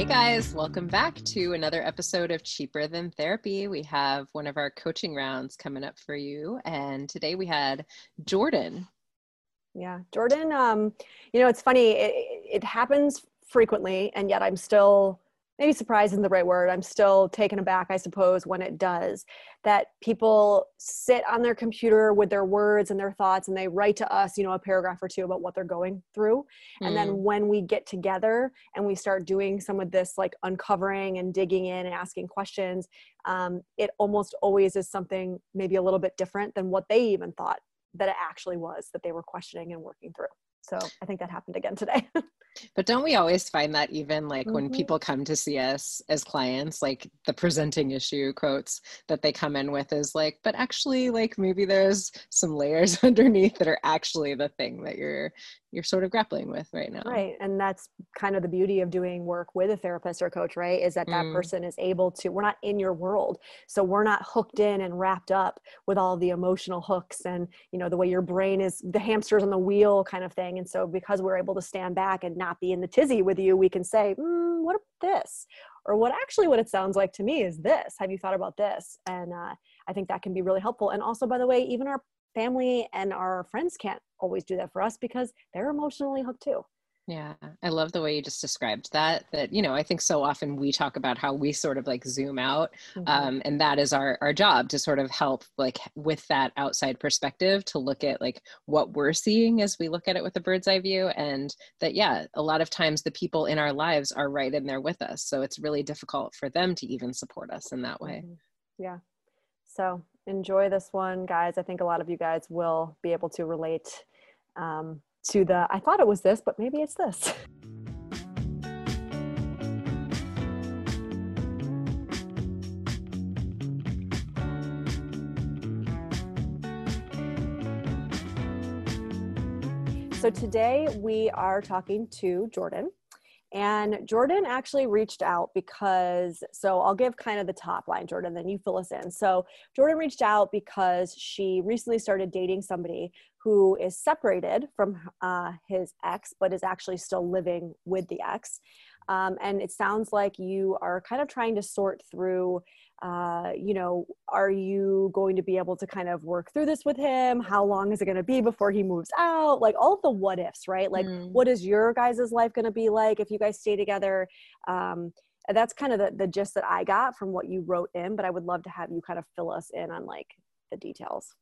Hey guys, welcome back to another episode of Cheaper Than Therapy. We have one of our coaching rounds coming up for you. And today we had Jordan. Yeah, Jordan, um, you know, it's funny, it, it happens frequently, and yet I'm still maybe surprise isn't the right word. I'm still taken aback, I suppose, when it does. That people sit on their computer with their words and their thoughts and they write to us, you know, a paragraph or two about what they're going through. Mm. And then mm. when we get together and we start doing some of this like uncovering and digging in and asking questions, um, it almost always is something maybe a little bit different than what they even thought that it actually was that they were questioning and working through. So I think that happened again today. But don't we always find that even like mm-hmm. when people come to see us as clients, like the presenting issue quotes that they come in with is like, but actually, like maybe there's some layers underneath that are actually the thing that you're you're sort of grappling with right now. Right. And that's kind of the beauty of doing work with a therapist or coach, right? Is that that mm. person is able to, we're not in your world. So we're not hooked in and wrapped up with all the emotional hooks and, you know, the way your brain is the hamsters on the wheel kind of thing. And so because we're able to stand back and not be in the tizzy with you, we can say, mm, what about this? Or what actually what it sounds like to me is this. Have you thought about this? And uh, I think that can be really helpful. And also, by the way, even our family and our friends can't always do that for us because they're emotionally hooked too. Yeah, I love the way you just described that. That you know, I think so often we talk about how we sort of like zoom out, mm-hmm. um, and that is our our job to sort of help like with that outside perspective to look at like what we're seeing as we look at it with a bird's eye view, and that yeah, a lot of times the people in our lives are right in there with us, so it's really difficult for them to even support us in that way. Mm-hmm. Yeah, so enjoy this one, guys. I think a lot of you guys will be able to relate um, to the, I thought it was this, but maybe it's this. So today we are talking to Jordan. And Jordan actually reached out because, so I'll give kind of the top line, Jordan, then you fill us in. So Jordan reached out because she recently started dating somebody who is separated from uh, his ex, but is actually still living with the ex. Um, and it sounds like you are kind of trying to sort through uh, you know, are you going to be able to kind of work through this with him? How long is it going to be before he moves out? Like all of the what ifs, right? Like, mm. what is your guys' life going to be like if you guys stay together? Um, that's kind of the, the gist that I got from what you wrote in, but I would love to have you kind of fill us in on like the details.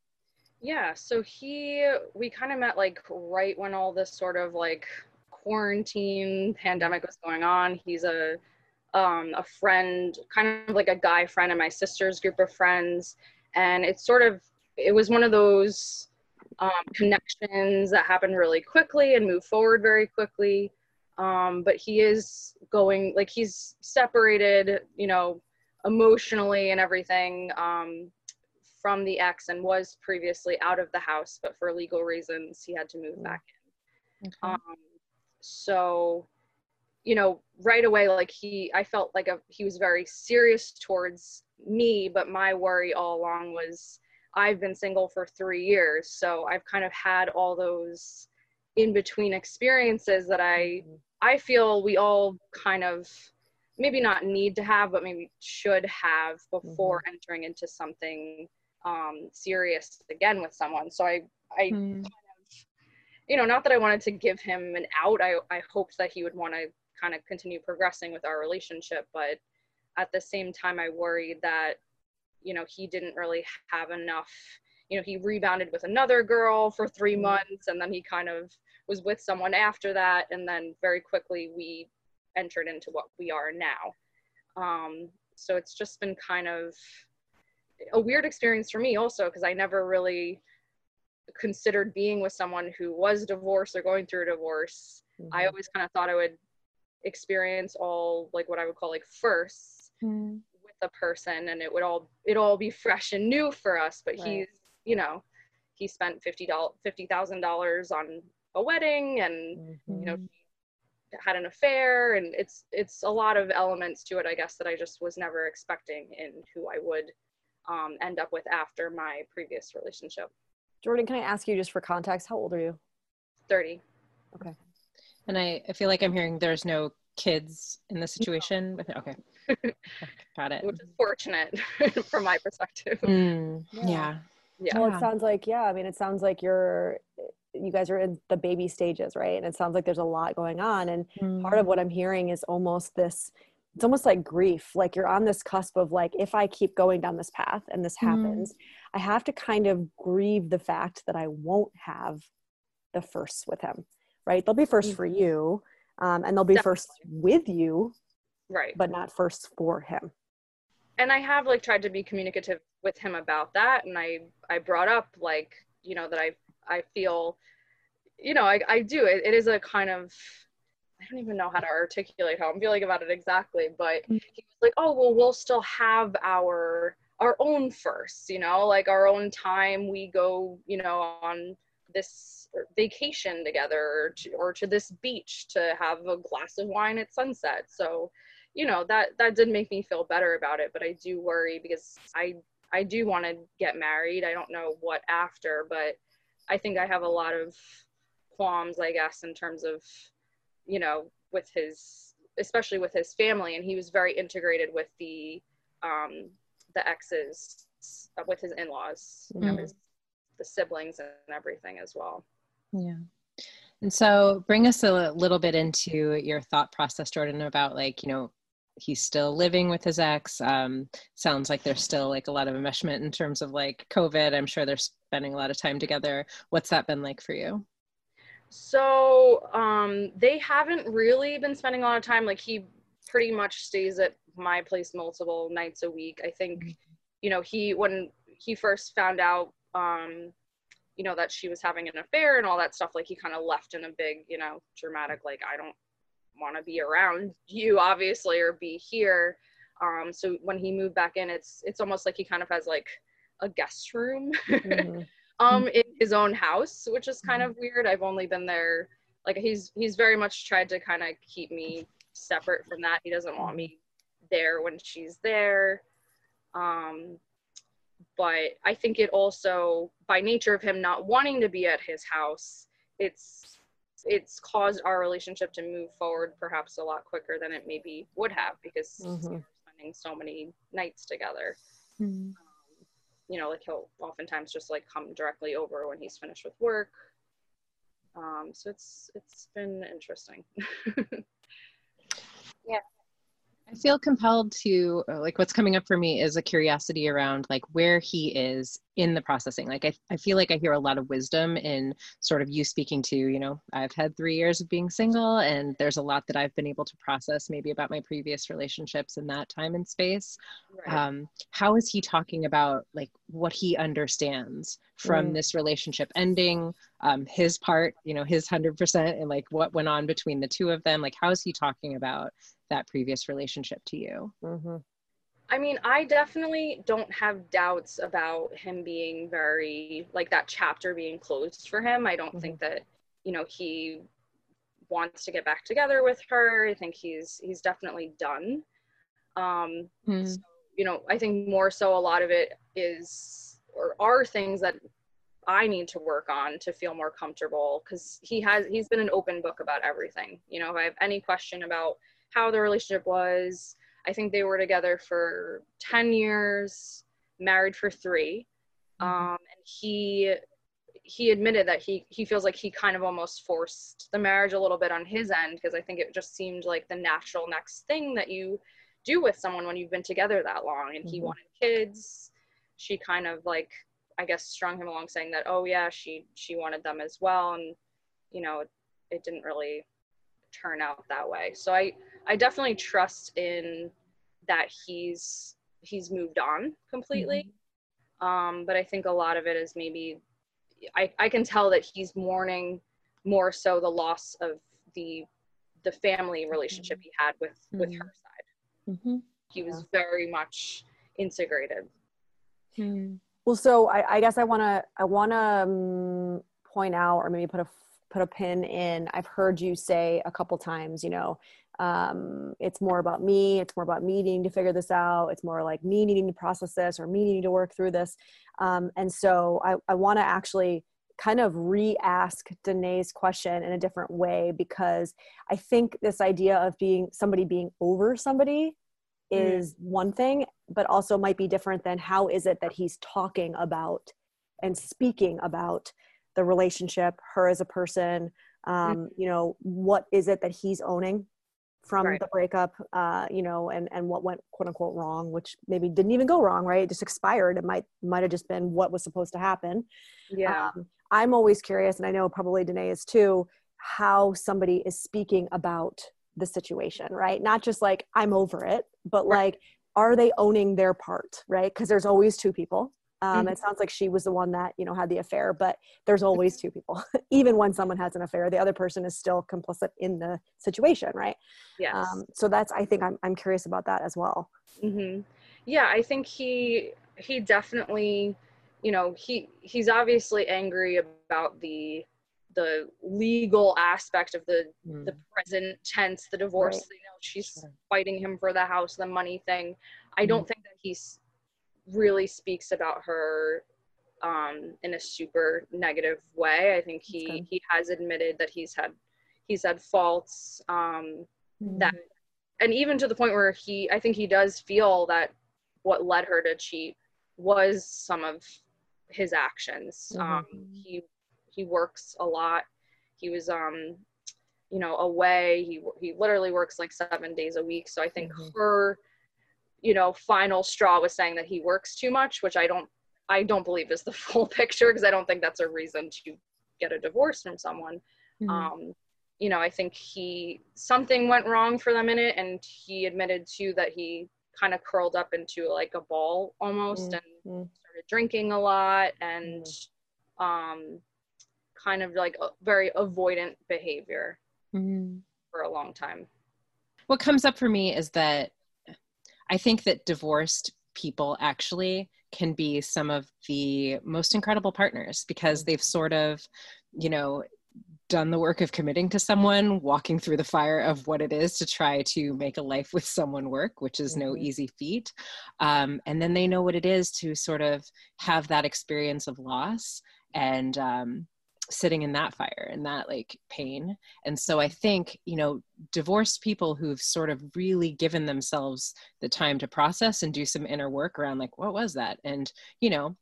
Yeah, so he, we kind of met like right when all this sort of like quarantine pandemic was going on. He's a um, a friend, kind of like a guy friend, and my sister's group of friends. And it's sort of, it was one of those um, connections that happened really quickly and moved forward very quickly. Um, but he is going, like, he's separated, you know, emotionally and everything um, from the ex and was previously out of the house, but for legal reasons, he had to move back in. Okay. Um, so you know right away like he i felt like a, he was very serious towards me but my worry all along was i've been single for three years so i've kind of had all those in between experiences that i mm-hmm. i feel we all kind of maybe not need to have but maybe should have before mm-hmm. entering into something um serious again with someone so i i mm. you know not that i wanted to give him an out i i hoped that he would want to kind of continue progressing with our relationship but at the same time i worried that you know he didn't really have enough you know he rebounded with another girl for three mm-hmm. months and then he kind of was with someone after that and then very quickly we entered into what we are now um, so it's just been kind of a weird experience for me also because i never really considered being with someone who was divorced or going through a divorce mm-hmm. I always kind of thought I would experience all like what I would call like firsts mm-hmm. with a person and it would all it all be fresh and new for us. But right. he's, you know, he spent fifty dollars fifty thousand dollars on a wedding and mm-hmm. you know had an affair and it's it's a lot of elements to it i guess that i just was never expecting in who i would um, end up with after my previous relationship jordan can i ask you just for context how old are you 30 okay and i, I feel like i'm hearing there's no kids in the situation with okay got it which is fortunate from my perspective mm, yeah. yeah yeah well it sounds like yeah i mean it sounds like you're you guys are in the baby stages, right? And it sounds like there's a lot going on. And mm. part of what I'm hearing is almost this it's almost like grief. Like you're on this cusp of like, if I keep going down this path and this mm. happens, I have to kind of grieve the fact that I won't have the firsts with him, right? They'll be 1st for mm-hmm. you, um, and they'll be Definitely. first with you, right? But not first for him. And I have like tried to be communicative with him about that, and I I brought up like you know that I I feel, you know, I, I do. It, it is a kind of, I don't even know how to articulate how I'm feeling about it exactly, but mm. he was like, oh, well, we'll still have our our own first, you know, like our own time. We go, you know, on this vacation together or to, or to this beach to have a glass of wine at sunset. So, you know, that that did make me feel better about it, but I do worry because I I do want to get married. I don't know what after, but I think I have a lot of qualms, I guess, in terms of, you know, with his, especially with his family, and he was very integrated with the, um, the exes, uh, with his in-laws, you know, mm. his, the siblings and everything as well. Yeah. And so bring us a little bit into your thought process, Jordan, about like, you know, he's still living with his ex. Um, sounds like there's still like a lot of enmeshment in terms of like COVID. I'm sure they're spending a lot of time together. What's that been like for you? So um, they haven't really been spending a lot of time. Like he pretty much stays at my place multiple nights a week. I think, mm-hmm. you know, he when he first found out, um, you know, that she was having an affair and all that stuff, like he kind of left in a big, you know, dramatic, like I don't want to be around you obviously or be here. Um, so when he moved back in it's it's almost like he kind of has like a guest room mm-hmm. um in his own house which is kind mm-hmm. of weird. I've only been there like he's he's very much tried to kind of keep me separate from that. He doesn't want me there when she's there. Um but i think it also by nature of him not wanting to be at his house it's it's caused our relationship to move forward perhaps a lot quicker than it maybe would have because mm-hmm. we're spending so many nights together. Mm-hmm. Um, you know, like he'll oftentimes just like come directly over when he's finished with work. Um, so it's it's been interesting. yeah, I feel compelled to uh, like what's coming up for me is a curiosity around like where he is in the processing. Like I, I feel like I hear a lot of wisdom in sort of you speaking to, you know, I've had three years of being single and there's a lot that I've been able to process maybe about my previous relationships in that time and space. Right. Um, how is he talking about like what he understands from mm. this relationship ending, um, his part, you know, his hundred percent and like what went on between the two of them? Like how is he talking about that previous relationship to you? Mm-hmm. I mean, I definitely don't have doubts about him being very, like that chapter being closed for him. I don't mm-hmm. think that, you know, he wants to get back together with her. I think he's he's definitely done. Um, mm-hmm. so, you know, I think more so a lot of it is or are things that I need to work on to feel more comfortable because he has he's been an open book about everything. You know, if I have any question about how the relationship was. I think they were together for 10 years, married for 3 mm-hmm. um, and he he admitted that he he feels like he kind of almost forced the marriage a little bit on his end because I think it just seemed like the natural next thing that you do with someone when you've been together that long and mm-hmm. he wanted kids she kind of like i guess strung him along saying that oh yeah she she wanted them as well and you know it, it didn't really turn out that way so i I definitely trust in that he's he's moved on completely. Mm-hmm. Um, but I think a lot of it is maybe I, I can tell that he's mourning more so the loss of the the family relationship he had with mm-hmm. with her side mm-hmm. he was yeah. very much integrated mm. well so i, I guess i want to i want to um, point out or maybe put a put a pin in i've heard you say a couple times you know um, it's more about me it's more about me needing to figure this out it's more like me needing to process this or me needing to work through this um, and so i, I want to actually kind of re-ask Danae's question in a different way because I think this idea of being somebody being over somebody mm. is one thing, but also might be different than how is it that he's talking about and speaking about the relationship, her as a person, mm. um, mm. you know, what is it that he's owning from right. the breakup, uh, you know, and and what went quote unquote wrong, which maybe didn't even go wrong, right? It just expired. It might might have just been what was supposed to happen. Yeah. Um, I'm always curious, and I know probably Danae is too, how somebody is speaking about the situation, right? Not just like I'm over it, but right. like are they owning their part, right? Because there's always two people. Um, mm-hmm. It sounds like she was the one that you know had the affair, but there's always two people. Even when someone has an affair, the other person is still complicit in the situation, right? Yes. Um, so that's I think I'm I'm curious about that as well. Mm-hmm. Yeah, I think he he definitely, you know, he he's obviously angry about the the legal aspect of the mm. the present tense, the divorce. Right. You know, she's sure. fighting him for the house, the money thing. I mm. don't think that he's really speaks about her um, in a super negative way. I think he he has admitted that he's had he's had faults um, mm-hmm. that, and even to the point where he I think he does feel that what led her to cheat was some of his actions. Mm-hmm. Um, he he works a lot. He was um you know away. He he literally works like seven days a week. So I think mm-hmm. her you know final straw was saying that he works too much which i don't i don't believe is the full picture because i don't think that's a reason to get a divorce from someone mm-hmm. um you know i think he something went wrong for them in it and he admitted too that he kind of curled up into like a ball almost mm-hmm. and started drinking a lot and mm-hmm. um kind of like a very avoidant behavior mm-hmm. for a long time what comes up for me is that I think that divorced people actually can be some of the most incredible partners because they've sort of, you know, done the work of committing to someone, walking through the fire of what it is to try to make a life with someone work, which is no mm-hmm. easy feat. Um, and then they know what it is to sort of have that experience of loss and um, sitting in that fire and that like pain and so i think you know divorced people who've sort of really given themselves the time to process and do some inner work around like what was that and you know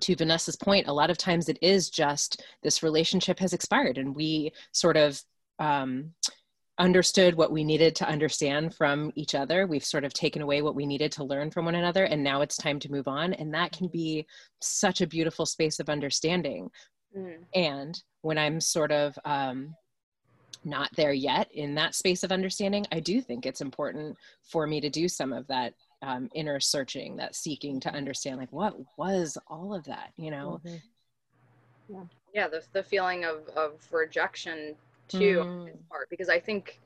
to Vanessa's point, a lot of times it is just this relationship has expired and we sort of um, understood what we needed to understand from each other. We've sort of taken away what we needed to learn from one another, and now it's time to move on. And that can be such a beautiful space of understanding. Mm. And when I'm sort of um, not there yet in that space of understanding, I do think it's important for me to do some of that um, inner searching, that seeking to understand, like, what was all of that, you know? Mm-hmm. Yeah. Yeah, the, the feeling of, of rejection too, mm. part, because I think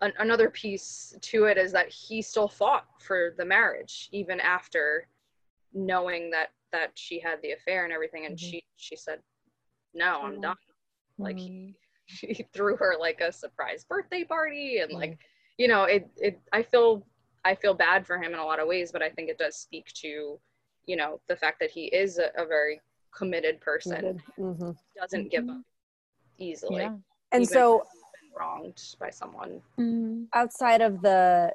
an, another piece to it is that he still fought for the marriage, even after knowing that that she had the affair and everything and mm-hmm. she she said no i'm done like he, mm-hmm. he threw her like a surprise birthday party and like you know it it i feel i feel bad for him in a lot of ways but i think it does speak to you know the fact that he is a, a very committed person committed. Mm-hmm. doesn't give up easily yeah. and so wronged by someone mm-hmm. outside of the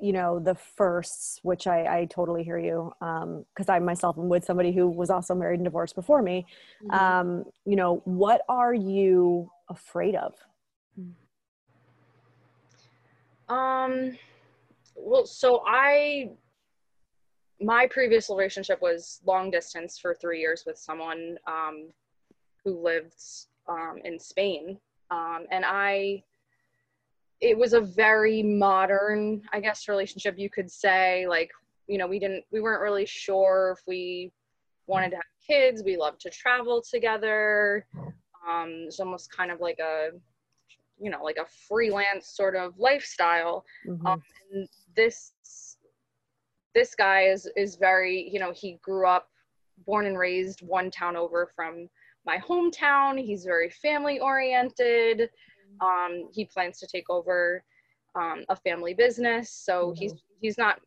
you know the firsts which i, I totally hear you um, because i myself am with somebody who was also married and divorced before me. Mm-hmm. um, you know what are you afraid of? Um well so i my previous relationship was long distance for three years with someone um, who lived um, in spain. Um, and i it was a very modern, I guess, relationship you could say. Like, you know, we didn't, we weren't really sure if we wanted to have kids. We loved to travel together. Um, it's almost kind of like a you know like a freelance sort of lifestyle mm-hmm. um, and this this guy is is very you know he grew up born and raised one town over from my hometown he's very family oriented um, he plans to take over um, a family business so mm-hmm. he's he's not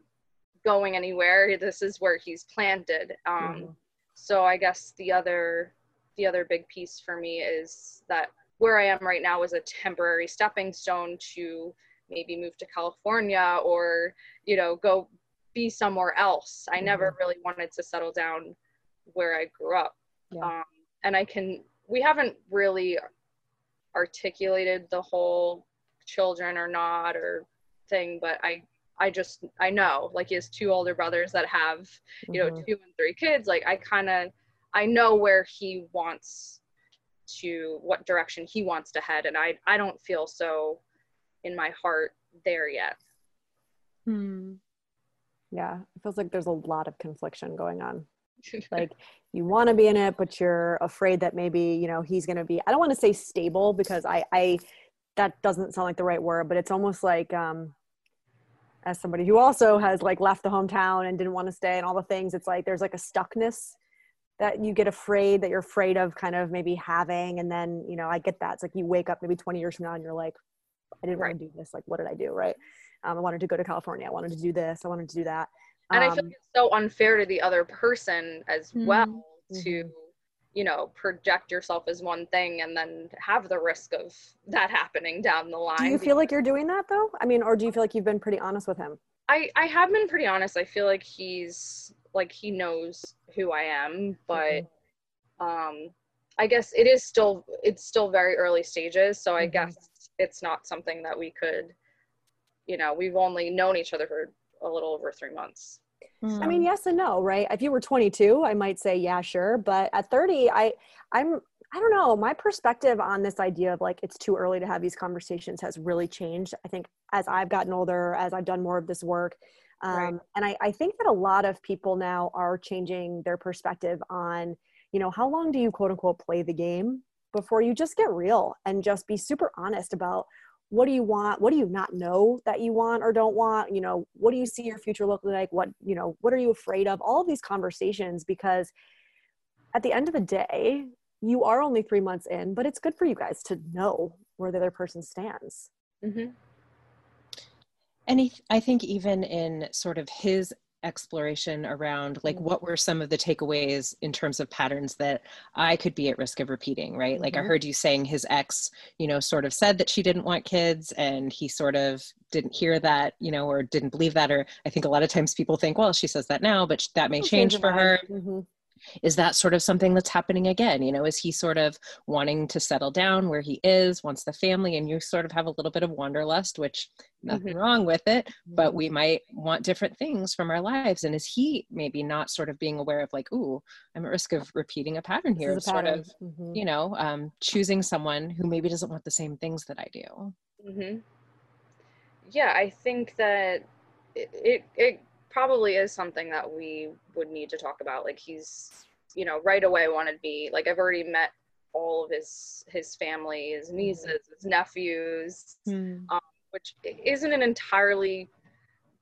going anywhere this is where he's planted um, mm-hmm. so i guess the other the other big piece for me is that where I am right now is a temporary stepping stone to maybe move to California or, you know, go be somewhere else. I mm-hmm. never really wanted to settle down where I grew up. Yeah. Um, and I can, we haven't really articulated the whole children or not or thing, but I, I just, I know like he has two older brothers that have, you know, mm-hmm. two and three kids. Like I kind of, I know where he wants to what direction he wants to head and i i don't feel so in my heart there yet hmm. yeah it feels like there's a lot of confliction going on like you want to be in it but you're afraid that maybe you know he's going to be i don't want to say stable because i i that doesn't sound like the right word but it's almost like um as somebody who also has like left the hometown and didn't want to stay and all the things it's like there's like a stuckness that you get afraid that you're afraid of kind of maybe having and then you know i get that. It's like you wake up maybe 20 years from now and you're like i didn't right. want to do this. Like what did i do? Right? Um, i wanted to go to california. I wanted to do this. I wanted to do that and um, i feel um, like it's so unfair to the other person as mm-hmm. well to mm-hmm. you know project yourself as one thing and then have the risk of that happening down the line do you feel like you're doing that though i mean or do you feel like you've been pretty honest with him i i have been pretty honest i feel like he's like he knows who I am, but mm-hmm. um I guess it is still it's still very early stages, so I mm-hmm. guess it's not something that we could you know, we've only known each other for a little over 3 months. I mean, yes and no, right? If you were 22, I might say yeah, sure, but at 30, I I'm I don't know. My perspective on this idea of like it's too early to have these conversations has really changed. I think as I've gotten older, as I've done more of this work, um, right. And I, I think that a lot of people now are changing their perspective on, you know, how long do you quote unquote play the game before you just get real and just be super honest about what do you want? What do you not know that you want or don't want? You know what do you see your future looking like? What you know what are you afraid of? All of these conversations because at the end of the day you are only three months in but it's good for you guys to know where the other person stands. Mm-hmm. And I think even in sort of his exploration around like mm-hmm. what were some of the takeaways in terms of patterns that I could be at risk of repeating, right? Mm-hmm. Like I mm-hmm. heard you saying his ex, you know, sort of said that she didn't want kids and he sort of didn't hear that, you know, or didn't believe that. Or I think a lot of times people think, well, she says that now, but that may change for her. Mm-hmm is that sort of something that's happening again you know is he sort of wanting to settle down where he is wants the family and you sort of have a little bit of wanderlust which nothing mm-hmm. wrong with it but mm-hmm. we might want different things from our lives and is he maybe not sort of being aware of like ooh i'm at risk of repeating a pattern here a sort of mm-hmm. you know um, choosing someone who maybe doesn't want the same things that i do mm-hmm. yeah i think that it, it, it probably is something that we would need to talk about. Like he's, you know, right away wanted me. Like I've already met all of his his family, his mm-hmm. nieces, his nephews, mm. um, which isn't an entirely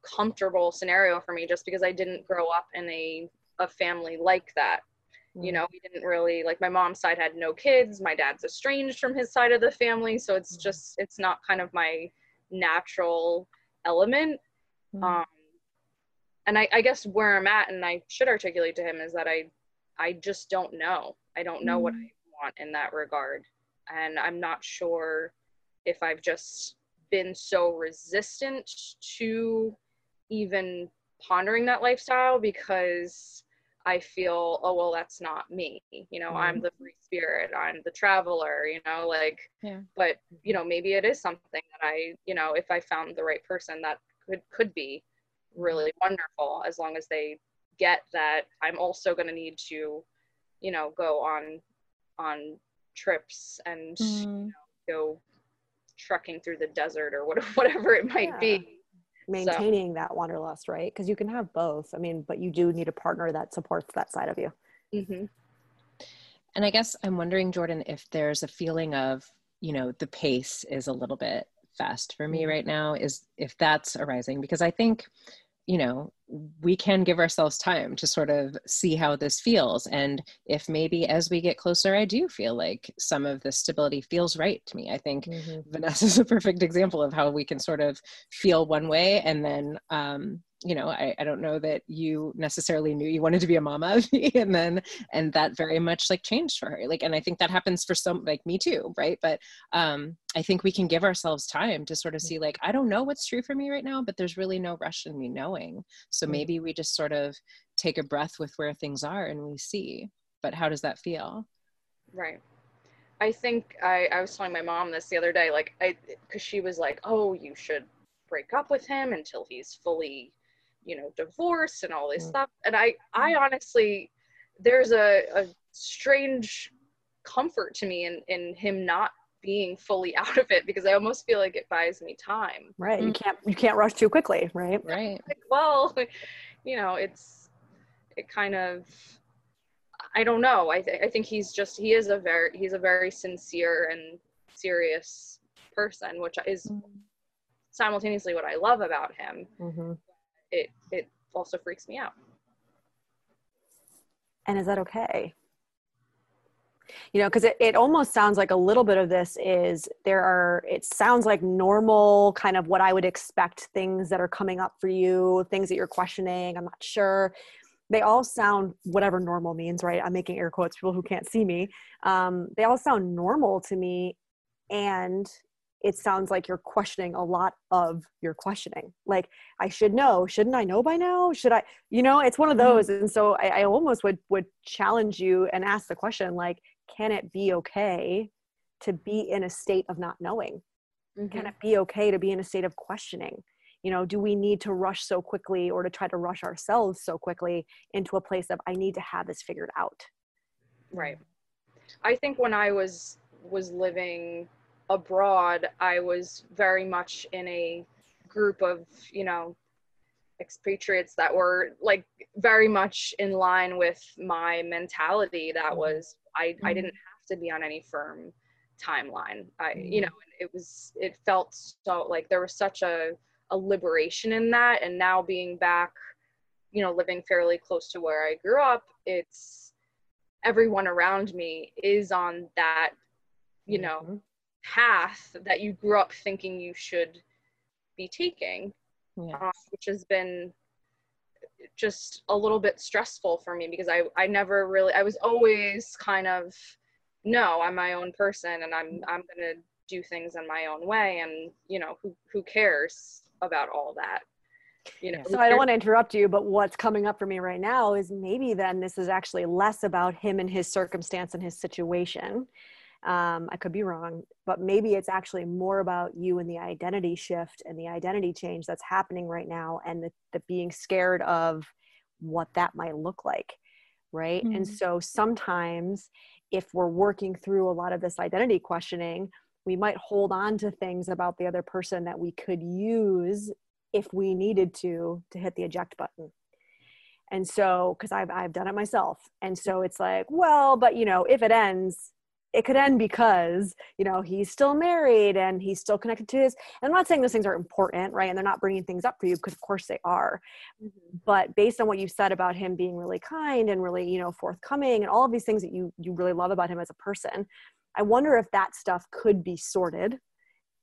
comfortable scenario for me, just because I didn't grow up in a a family like that. Mm. You know, we didn't really like my mom's side had no kids. My dad's estranged from his side of the family, so it's mm. just it's not kind of my natural element. Mm. Um, and I, I guess where I'm at, and I should articulate to him, is that I, I just don't know. I don't know mm what I want in that regard, and I'm not sure if I've just been so resistant to even pondering that lifestyle because I feel, oh well, that's not me. You know, mm I'm the free spirit. I'm the traveler. You know, like, yeah. but you know, maybe it is something that I, you know, if I found the right person, that could could be really wonderful as long as they get that i'm also going to need to you know go on on trips and mm. you know, go trekking through the desert or whatever it might yeah. be maintaining so. that wanderlust right because you can have both i mean but you do need a partner that supports that side of you mm-hmm. and i guess i'm wondering jordan if there's a feeling of you know the pace is a little bit fast for me right now is if that's arising because i think you know we can give ourselves time to sort of see how this feels. And if maybe as we get closer i do feel like some of the stability feels right to me. I think Mhm. Vanessa's a perfect example of how we can sort of feel one way and then um you know I, I don't know that you necessarily knew you wanted to be a mama and then and that very much like changed for her like and i think that happens for some like me too right? But um i think we can give ourselves time to sort of see like i don't know what's true for me right now but there's really no rush in me knowing. So Mm. maybe we just sort of take a breath with where things are and we see. But how does that feel? Right. I think I, I was telling my mom this the other day, like I because she was like, Oh, you should break up with him until he's fully, you know, divorce and all this Mm. stuff. And I I honestly there's a, a strange comfort to me in, in him not being fully out of it because I almost feel like it buys me time. right you Mm. can't you can't rush too quickly right right Like, well, you know, it's it kind of I don't know. I th- I think he's just he is a very he's a very sincere and serious person, which is simultaneously what I love about him. Mhm. It it also freaks me out. and is that okay? You know because it, it almost sounds like a little bit of this is there are it sounds like normal kind of what i would expect things that are coming up for you things that you're questioning i'm not sure. They all sound whatever normal means right? I'm making air quotes people who can't see me. Um, they all sound normal to me and it sounds like you're questioning a lot of your questioning. Like i should know. Shouldn't i know by now? Should i you know it's one of Mhm. those. And so I, I almost would would challenge you and ask the question like can it be okay to be in a state of not knowing? Can it be okay to be in a state of questioning? You know do we need to rush so quickly or to try to rush ourselves so quickly into a place of i need to have this figured out? Right. I think when I was was living abroad, I was very much in a group of, you know, expatriates that were like very much in line with my mentality that Mhm. was I I Mhm. didn't have to be on any firm timeline. I Mhm. you know, it was it felt so like there was such a a liberation in that and now being back you know living fairly close to where I grew up, it's everyone around me is on that you know Mhm. Path that you grew up thinking you should be taking yeah uh, which has been just a little bit stressful for me because I, I never really I was always kind of no I'm my own person and I'm I'm gonna do things in my own way and you know who who cares about all that? You know So I don't want to interrupt you, but what's coming up for me right now is maybe then this is actually less about him and his circumstance and his situation. Um, I could be wrong, but maybe it's actually more about you and the identity shift and the identity change that's happening right now and the, the being scared of what that might look like. Right. And Mhm. so sometimes if we're working through a lot of this identity questioning, we might hold on to things about the other person that we could use if we needed to to hit the eject button and so because I've, I've done it myself and so it's like well but you know if it ends it could end because you know he's still married and he's still connected to his and i'm not saying those things are important right and they're not bringing things up for you because of course they are. Mhm. but based on what you said about him being really kind and really you know forthcoming and all of these things that you you really love about him as a person i wonder if that stuff could be sorted.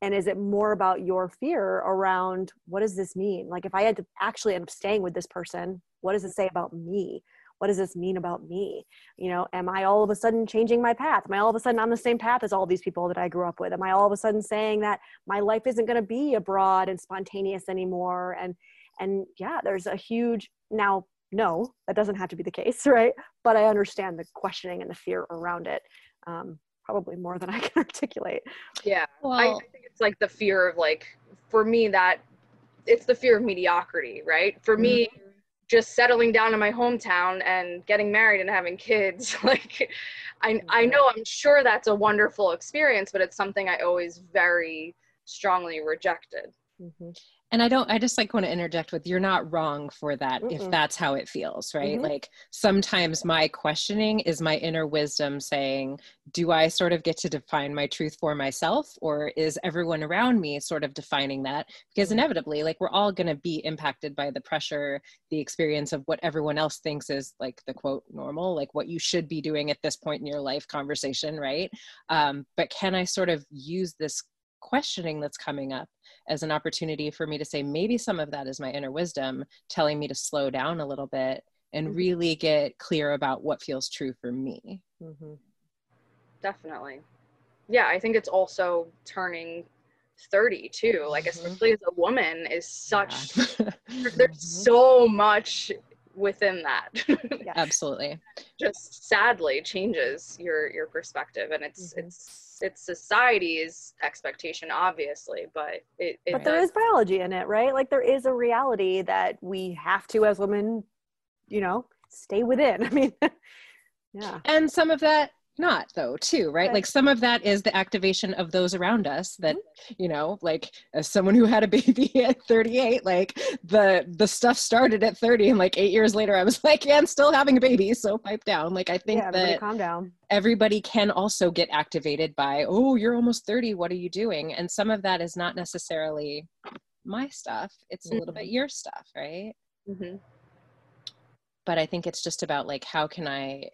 And is it more about your fear around what does this mean? Like if i had to actually end up staying with this person what does it say about me what does this mean about me? You know am i all of a sudden changing my path? Am i all of a sudden on the same path as all these people that i grew up with? Am i all of a sudden saying that my life isn't going to be abroad and spontaneous anymore? And and yeah there's a huge now no that doesn't have to be the case right? But i understand the questioning and the fear around it um, probably more than i can articulate. Yeah I, I think it's like the fear of like for me that it's the fear of mediocrity right? For me just settling down in my hometown and getting married and having kids. Like I, I know i'm sure that's a wonderful experience but it's something i always very strongly rejected. Mhm. And i don't i just like want to interject with you're not wrong for that Mm-mm. if that's how it feels right Mhm. like sometimes my questioning is my inner wisdom saying do i sort of get to define my truth for myself or is everyone around me sort of defining that because Mhm. inevitably like we're all going to be impacted by the pressure the experience of what everyone else thinks is like the quote normal like what you should be doing at this point in your life conversation right um, but can i sort of use this questioning that's coming up as an opportunity for me to say maybe some of that is my inner wisdom telling me to slow down a little bit and Mhm. really get clear about what feels true for me Mm-hmm. definitely yeah i think it's also turning 30 too like Mhm. especially as a woman is such Yeah. there's Mhm. so much within that Yeah. absolutely just sadly changes your your perspective and it's Mhm. It's it's society's expectation obviously but it, it but there does- is biology in it, right? Like there is a reality that we have to, as women, you know, stay within. I mean, yeah. and some of that not though too right Right. like some of that is the activation of those around us that you know like as someone who had a baby at 38 like the the stuff started at 30 and like eight years later i was like yeah i'm still having a baby so pipe down like i think yeah, everybody that calm down. everybody can also get activated by oh you're almost 30 what are you doing and some of that is not necessarily my stuff it's a little bit your stuff right Mhm. but i think it's just about like how can i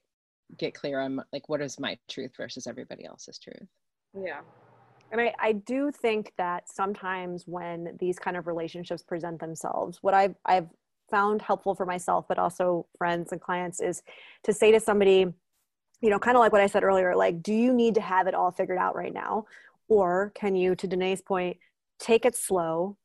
get clear on like what is my truth versus everybody else's truth yeah And I, I do think that sometimes when these kind of relationships present themselves, what I've, I've found helpful for myself, but also friends and clients, is to say to somebody, you know, kind of like what I said earlier, like, do you need to have it all figured out right now? Or can you, to Danae's point, take it slow,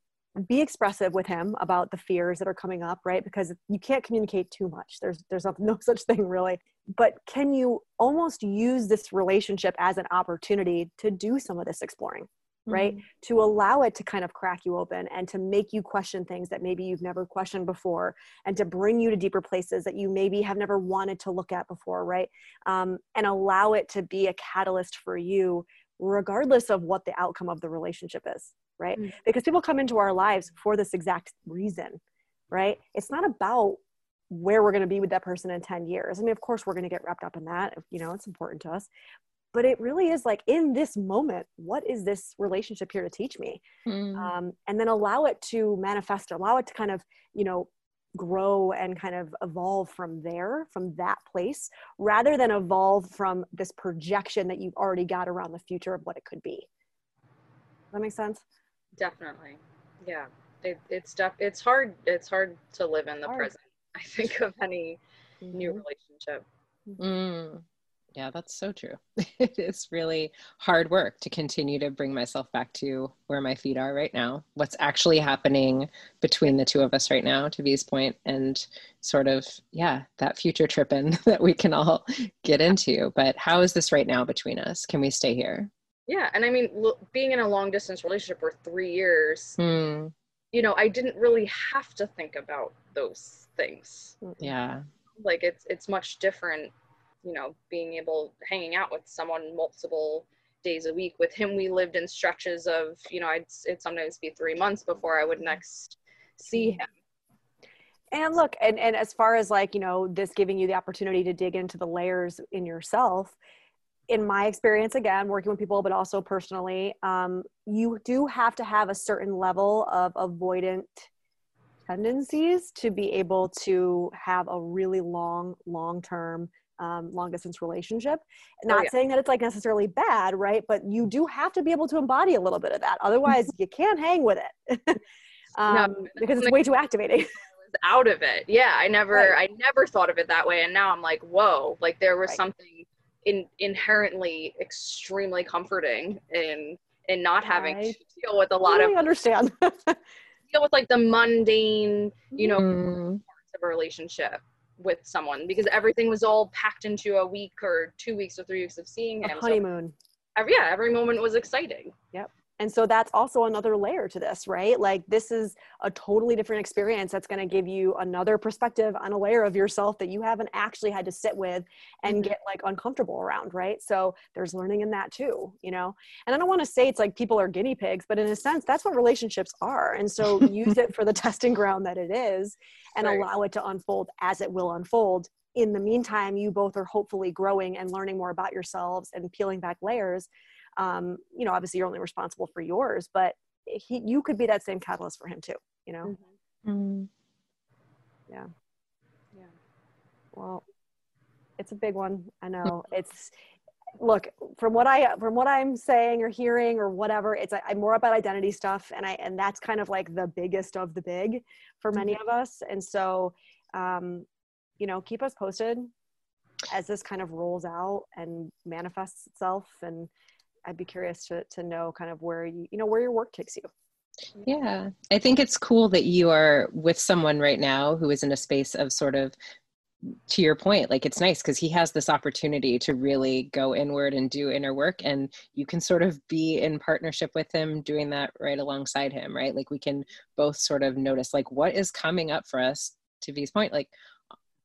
be expressive with him about the fears that are coming up, right? Because you can't communicate too much. There's there's no, such thing really. But can you almost use this relationship as an opportunity to do some of this exploring? right? To allow it to kind of crack you open and to make you question things that maybe you've never questioned before and to bring you to deeper places that you maybe have never wanted to look at before, right? Um, and allow it to be a catalyst for you, regardless of what the outcome of the relationship is, right? Mhm. Because people come into our lives for this exact reason, right? It's not about where we're going to be with that person in 10 years. I mean, of course, we're going to get wrapped up in that. You know, it's important to us but it really is like in this moment what is this relationship here to teach me Mm. um, and then allow it to manifest allow it to kind of you know grow and kind of evolve from there from that place rather than evolve from this projection that you've already got around the future of what it could be Does that make sense definitely yeah it, it's def- it's hard it's hard to live in the Hard. present i think of any new Mhm. relationship Mm. Yeah, that's so true. it is really hard work to continue to bring myself back to where my feet are right now. What's actually happening between the two of us right now, to V's point, and sort of, yeah, that future tripping that we can all get into. But how is this right now between us? Can we stay here? Yeah and i mean lo- being in a long distance relationship for three years Hmm. you know i didn't really have to think about those things. Yeah. like it's it's much different you know being able hanging out with someone multiple days a week with him we lived in stretches of you know i'd it'd sometimes be three months before i would next see him And look, and, and as far as like, you know, this giving you the opportunity to dig into the layers in yourself, in my experience, again, working with people, but also personally, um, you do have to have a certain level of avoidant tendencies to be able to have a really long, long term, um, long distance relationship. Not yeah. saying that it's like necessarily bad, right? But you do have to be able to embody a little bit of that. Otherwise, you can't hang with it. um, because it's way too activating. out of it yeah i never Right. i never thought of it that way and now i'm like whoa like there was Right. something in inherently extremely comforting in in not having I to deal with a lot of understand. deal with like the mundane you know Mm. parts of a relationship with someone because everything was all packed into a week or two weeks or three weeks of seeing a him. So honeymoon. every, yeah, every moment was exciting. Yep. And so that's also another layer to this right? Like this is a totally different experience that's going to give you another perspective on a layer of yourself that you haven't actually had to sit with and mm-hmm. get like uncomfortable around right? So there's learning in that too you know? And i don't want to say it's like people are guinea pigs but in a sense that's what relationships are. And so use it for the testing ground that it is and right. allow it to unfold as it will unfold. In the meantime you both are hopefully growing and learning more about yourselves and peeling back layers um, you know obviously you're only responsible for yours but he, you could be that same catalyst for him too you know mm-hmm. Mm-hmm. yeah yeah well it's a big one i know it's look from what i from what i'm saying or hearing or whatever it's i'm more about identity stuff and i and that's kind of like the biggest of the big for many mm-hmm. of us and so um you know keep us posted as this kind of rolls out and manifests itself and I'd be curious to to know kind of where you you know where your work takes you. Yeah, I think it's cool that you are with someone right now who is in a space of sort of to your point like it's nice because he has this opportunity to really go inward and do inner work and you can sort of be in partnership with him doing that right alongside him right like we can both sort of notice like what is coming up for us to v's point like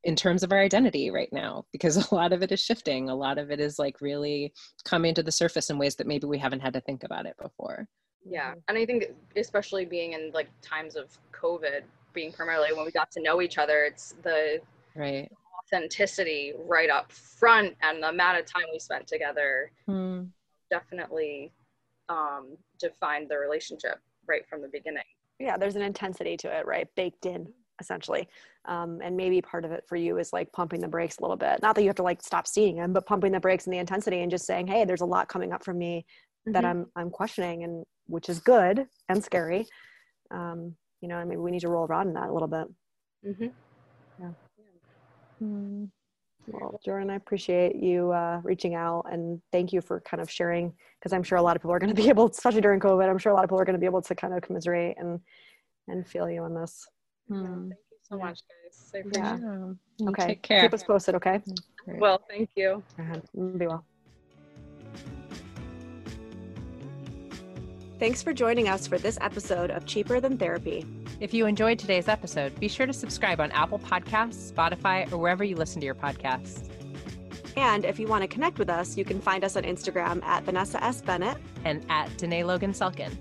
in terms of our identity right now because a lot of it is shifting. A lot of it is like really coming to the surface in ways that maybe we haven't had to think about it before. Yeah and i think especially being in like times of covid being primarily when we got to know each other it's the right. authenticity right up front and the amount of time we spent together hmm. definitely um defined the relationship right from the beginning. Yeah there's an intensity to it right baked in essentially um, and maybe part of it for you is like pumping the brakes a little bit not that you have to like stop seeing him but pumping the brakes and the intensity and just saying hey there's a lot coming up from me mm-hmm. that i'm i'm questioning and which is good and scary um, you know and maybe we need to roll around in that a little bit mm-hmm. yeah mm. well jordan i appreciate you uh, reaching out and thank you for kind of sharing because i'm sure a lot of people are going to be able especially during covid i'm sure a lot of people are going to be able to kind of commiserate and and feel you on this Hmm. Thank you so much, guys. I appreciate yeah. it. Okay. Take care. Keep us posted, okay? Well, thank you. Uh-huh. Be well. Thanks for joining us for this episode of Cheaper Than Therapy. If you enjoyed today's episode, be sure to subscribe on Apple Podcasts, Spotify, or wherever you listen to your podcasts. And if you want to connect with us, you can find us on Instagram at Vanessa S. Bennett and at Danae Logan Selkin.